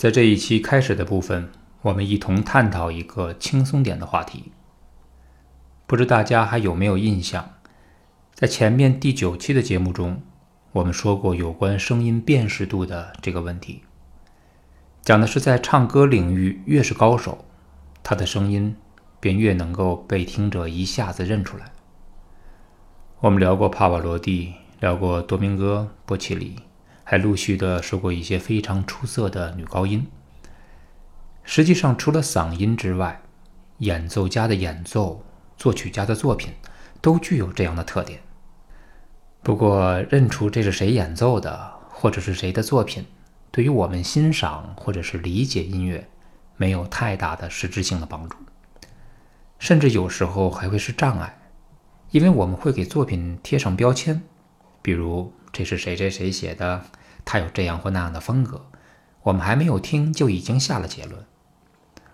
在这一期开始的部分，我们一同探讨一个轻松点的话题。不知大家还有没有印象？在前面第九期的节目中，我们说过有关声音辨识度的这个问题，讲的是在唱歌领域越是高手，他的声音便越能够被听者一下子认出来。我们聊过帕瓦罗蒂，聊过多明戈·波切里。还陆续的说过一些非常出色的女高音。实际上，除了嗓音之外，演奏家的演奏、作曲家的作品都具有这样的特点。不过，认出这是谁演奏的，或者是谁的作品，对于我们欣赏或者是理解音乐，没有太大的实质性的帮助，甚至有时候还会是障碍，因为我们会给作品贴上标签，比如这是谁谁谁写的。他有这样或那样的风格，我们还没有听就已经下了结论，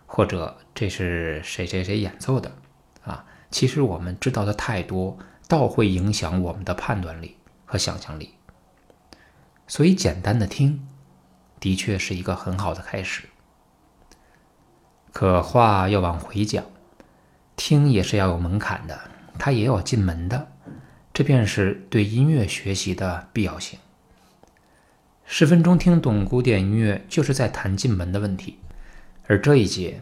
或者这是谁谁谁演奏的啊？其实我们知道的太多，倒会影响我们的判断力和想象力。所以，简单的听，的确是一个很好的开始。可话要往回讲，听也是要有门槛的，它也要进门的，这便是对音乐学习的必要性。十分钟听懂古典音乐，就是在谈进门的问题。而这一节，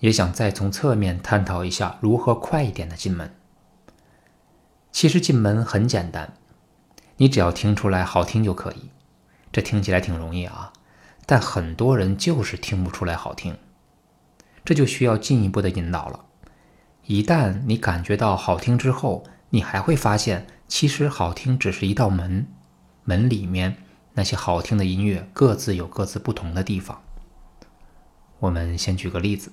也想再从侧面探讨一下如何快一点的进门。其实进门很简单，你只要听出来好听就可以。这听起来挺容易啊，但很多人就是听不出来好听，这就需要进一步的引导了。一旦你感觉到好听之后，你还会发现，其实好听只是一道门，门里面。那些好听的音乐各自有各自不同的地方。我们先举个例子，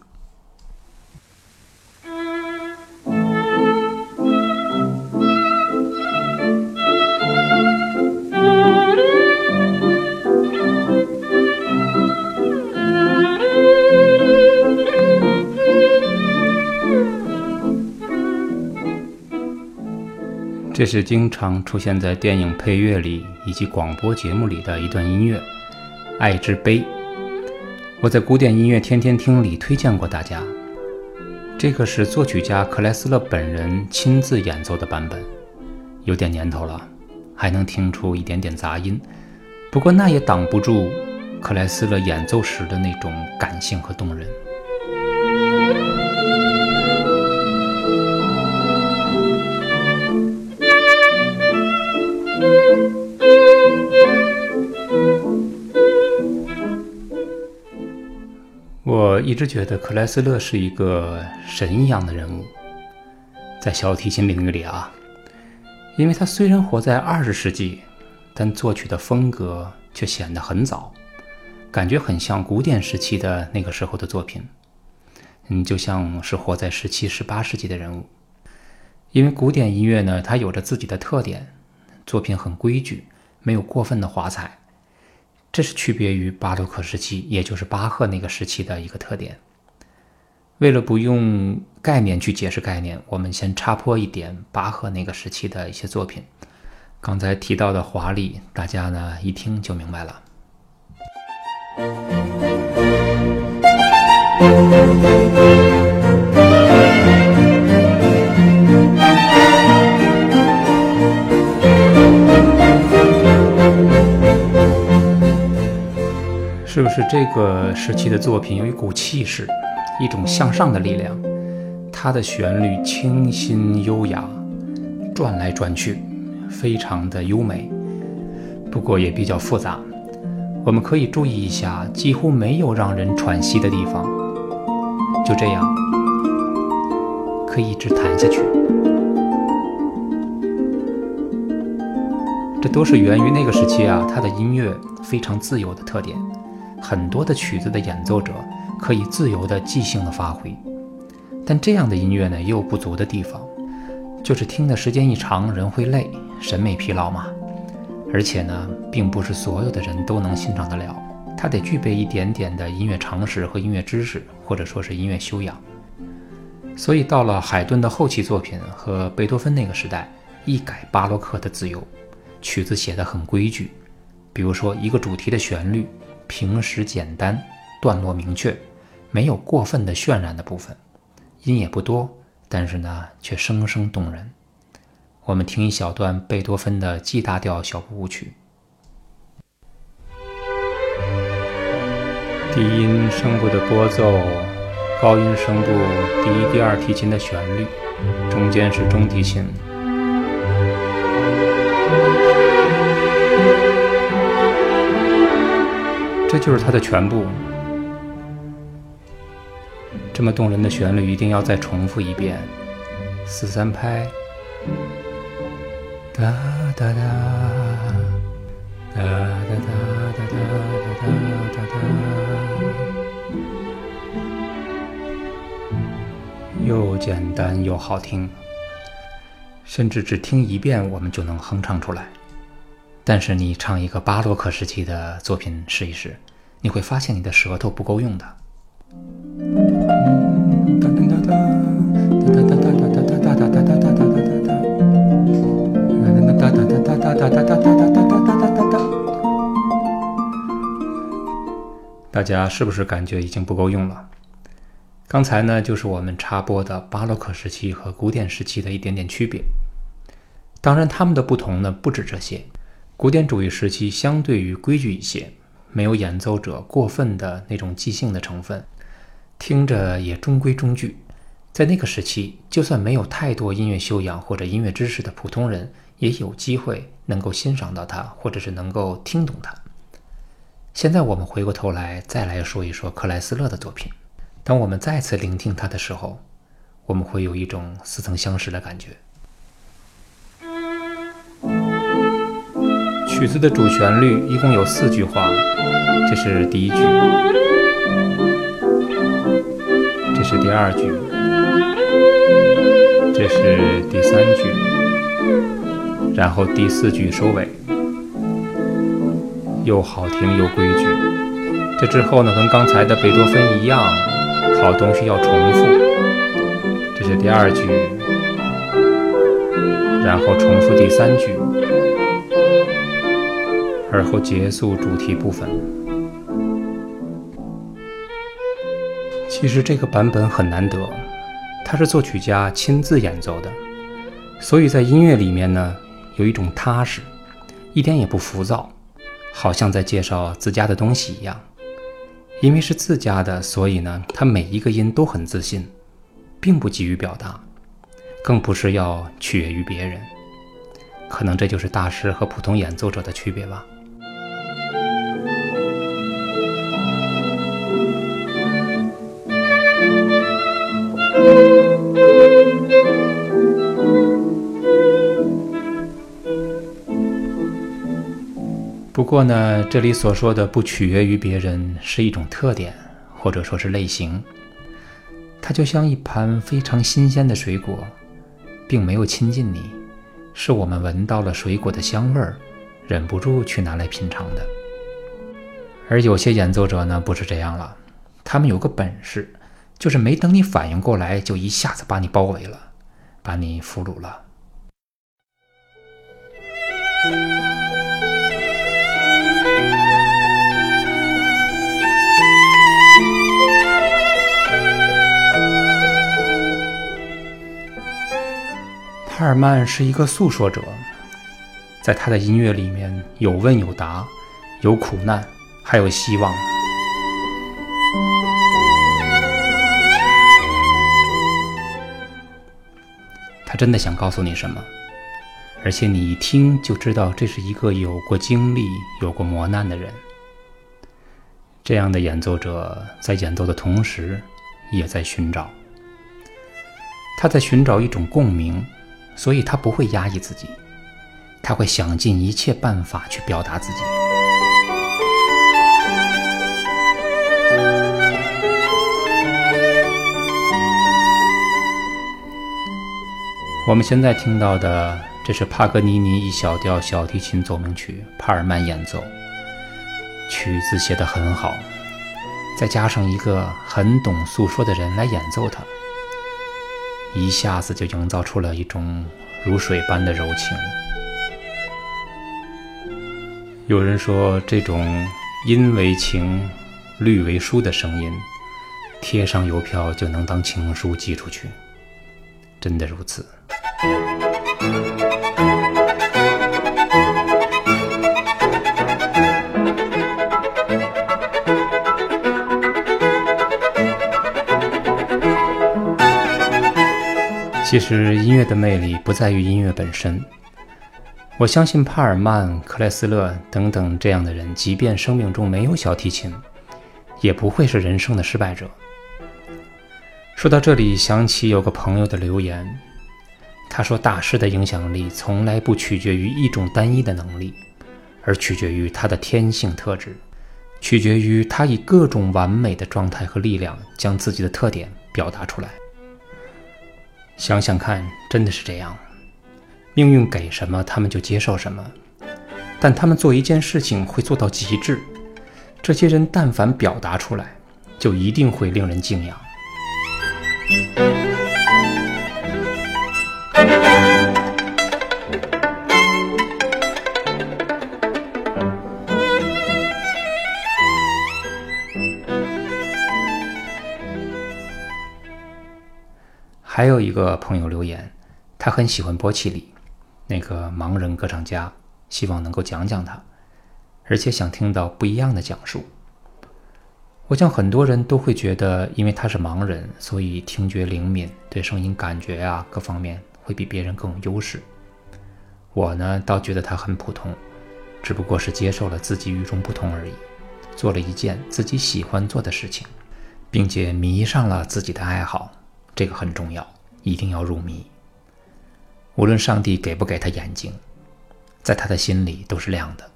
这是经常出现在电影配乐里。以及广播节目里的一段音乐《爱之杯》，我在古典音乐天天听里推荐过大家。这个是作曲家克莱斯勒本人亲自演奏的版本，有点年头了，还能听出一点点杂音。不过那也挡不住克莱斯勒演奏时的那种感性和动人。一直觉得克莱斯勒是一个神一样的人物，在小提琴领域里啊，因为他虽然活在二十世纪，但作曲的风格却显得很早，感觉很像古典时期的那个时候的作品，嗯，就像是活在十七、十八世纪的人物。因为古典音乐呢，它有着自己的特点，作品很规矩，没有过分的华彩。这是区别于巴洛克时期，也就是巴赫那个时期的一个特点。为了不用概念去解释概念，我们先插播一点巴赫那个时期的一些作品。刚才提到的华丽，大家呢一听就明白了。是不是这个时期的作品有一股气势，一种向上的力量？它的旋律清新优雅，转来转去，非常的优美。不过也比较复杂，我们可以注意一下，几乎没有让人喘息的地方。就这样，可以一直弹下去。这都是源于那个时期啊，它的音乐非常自由的特点。很多的曲子的演奏者可以自由的即兴的发挥，但这样的音乐呢也有不足的地方，就是听的时间一长人会累，审美疲劳嘛。而且呢，并不是所有的人都能欣赏得了，他得具备一点点的音乐常识和音乐知识，或者说是音乐修养。所以到了海顿的后期作品和贝多芬那个时代，一改巴洛克的自由，曲子写得很规矩，比如说一个主题的旋律。平实简单，段落明确，没有过分的渲染的部分，音也不多，但是呢却声声动人。我们听一小段贝多芬的 G 大调小步舞曲。低音声部的拨奏，高音声部第一、第二提琴的旋律，中间是中提琴。这就是它的全部。这么动人的旋律，一定要再重复一遍。四三拍，哒哒哒，哒哒哒哒哒哒哒哒，又简单又好听，甚至只听一遍我们就能哼唱出来。但是你唱一个巴洛克时期的作品试一试，你会发现你的舌头不够用的。大家是不是感觉已经不够用了？刚才呢，就是我们插播的巴洛克时期和古典时期的一点点区别。当然，他们的不同呢，不止这些。古典主义时期相对于规矩一些，没有演奏者过分的那种即兴的成分，听着也中规中矩。在那个时期，就算没有太多音乐修养或者音乐知识的普通人，也有机会能够欣赏到它，或者是能够听懂它。现在我们回过头来再来说一说克莱斯勒的作品。当我们再次聆听他的时候，我们会有一种似曾相识的感觉。曲子的主旋律一共有四句话，这是第一句，这是第二句。这是第三句，然后第四句收尾，又好听又规矩。这之后呢，跟刚才的贝多芬一样，好东西要重复。这是第二句，然后重复第三句，而后结束主题部分。其实这个版本很难得。它是作曲家亲自演奏的，所以在音乐里面呢，有一种踏实，一点也不浮躁，好像在介绍自家的东西一样。因为是自家的，所以呢，他每一个音都很自信，并不急于表达，更不是要取悦于别人。可能这就是大师和普通演奏者的区别吧。过呢，这里所说的不取悦于别人是一种特点，或者说是类型。它就像一盘非常新鲜的水果，并没有亲近你，是我们闻到了水果的香味儿，忍不住去拿来品尝的。而有些演奏者呢，不是这样了，他们有个本事，就是没等你反应过来，就一下子把你包围了，把你俘虏了。尔曼是一个诉说者，在他的音乐里面有问有答，有苦难，还有希望。他真的想告诉你什么，而且你一听就知道这是一个有过经历、有过磨难的人。这样的演奏者在演奏的同时，也在寻找，他在寻找一种共鸣。所以他不会压抑自己，他会想尽一切办法去表达自己。我们现在听到的，这是帕格尼尼一小调小提琴奏鸣曲，帕尔曼演奏。曲子写得很好，再加上一个很懂诉说的人来演奏它。一下子就营造出了一种如水般的柔情。有人说，这种因为情绿为书的声音，贴上邮票就能当情书寄出去。真的如此。其实音乐的魅力不在于音乐本身。我相信帕尔曼、克莱斯勒等等这样的人，即便生命中没有小提琴，也不会是人生的失败者。说到这里，想起有个朋友的留言，他说：“大师的影响力从来不取决于一种单一的能力，而取决于他的天性特质，取决于他以各种完美的状态和力量将自己的特点表达出来。”想想看，真的是这样。命运给什么，他们就接受什么。但他们做一件事情会做到极致，这些人但凡表达出来，就一定会令人敬仰。还有一个朋友留言，他很喜欢波奇里，那个盲人歌唱家，希望能够讲讲他，而且想听到不一样的讲述。我想很多人都会觉得，因为他是盲人，所以听觉灵敏，对声音感觉啊各方面会比别人更有优势。我呢，倒觉得他很普通，只不过是接受了自己与众不同而已，做了一件自己喜欢做的事情，并且迷上了自己的爱好。这个很重要，一定要入迷。无论上帝给不给他眼睛，在他的心里都是亮的。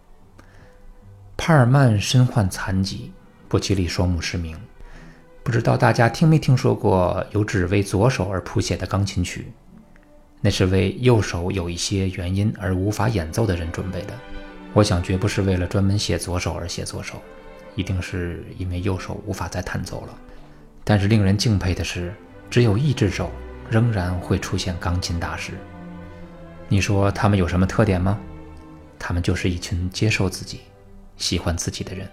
帕尔曼身患残疾，不吉利双目失明。不知道大家听没听说过有只为左手而谱写的钢琴曲？那是为右手有一些原因而无法演奏的人准备的。我想绝不是为了专门写左手而写左手，一定是因为右手无法再弹奏了。但是令人敬佩的是。只有一只手，仍然会出现钢琴大师。你说他们有什么特点吗？他们就是一群接受自己、喜欢自己的人。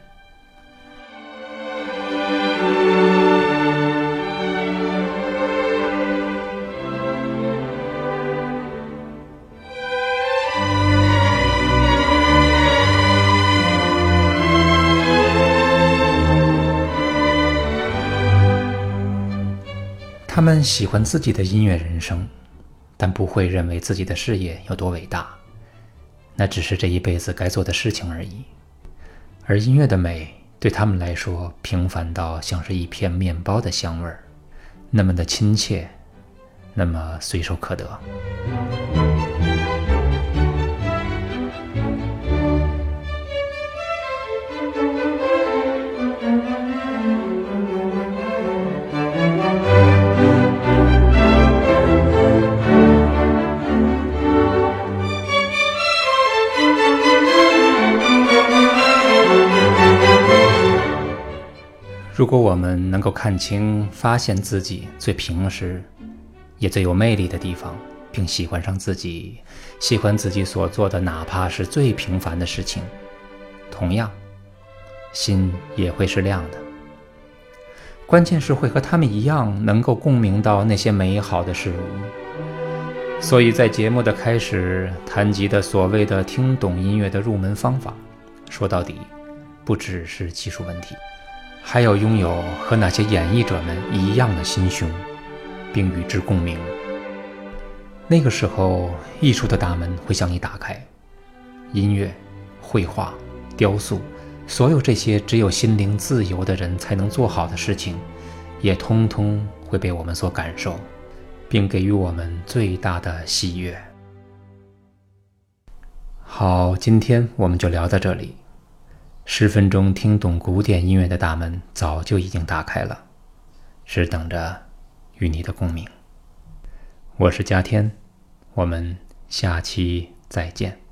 喜欢自己的音乐人生，但不会认为自己的事业有多伟大，那只是这一辈子该做的事情而已。而音乐的美对他们来说，平凡到像是一片面包的香味儿，那么的亲切，那么随手可得。如果我们能够看清、发现自己最平时也最有魅力的地方，并喜欢上自己，喜欢自己所做的，哪怕是最平凡的事情，同样，心也会是亮的。关键是会和他们一样，能够共鸣到那些美好的事物。所以在节目的开始谈及的所谓的听懂音乐的入门方法，说到底，不只是技术问题。还要拥有和那些演绎者们一样的心胸，并与之共鸣。那个时候，艺术的大门会向你打开，音乐、绘画、雕塑，所有这些只有心灵自由的人才能做好的事情，也通通会被我们所感受，并给予我们最大的喜悦。好，今天我们就聊到这里。十分钟听懂古典音乐的大门早就已经打开了，只等着与你的共鸣。我是嘉天，我们下期再见。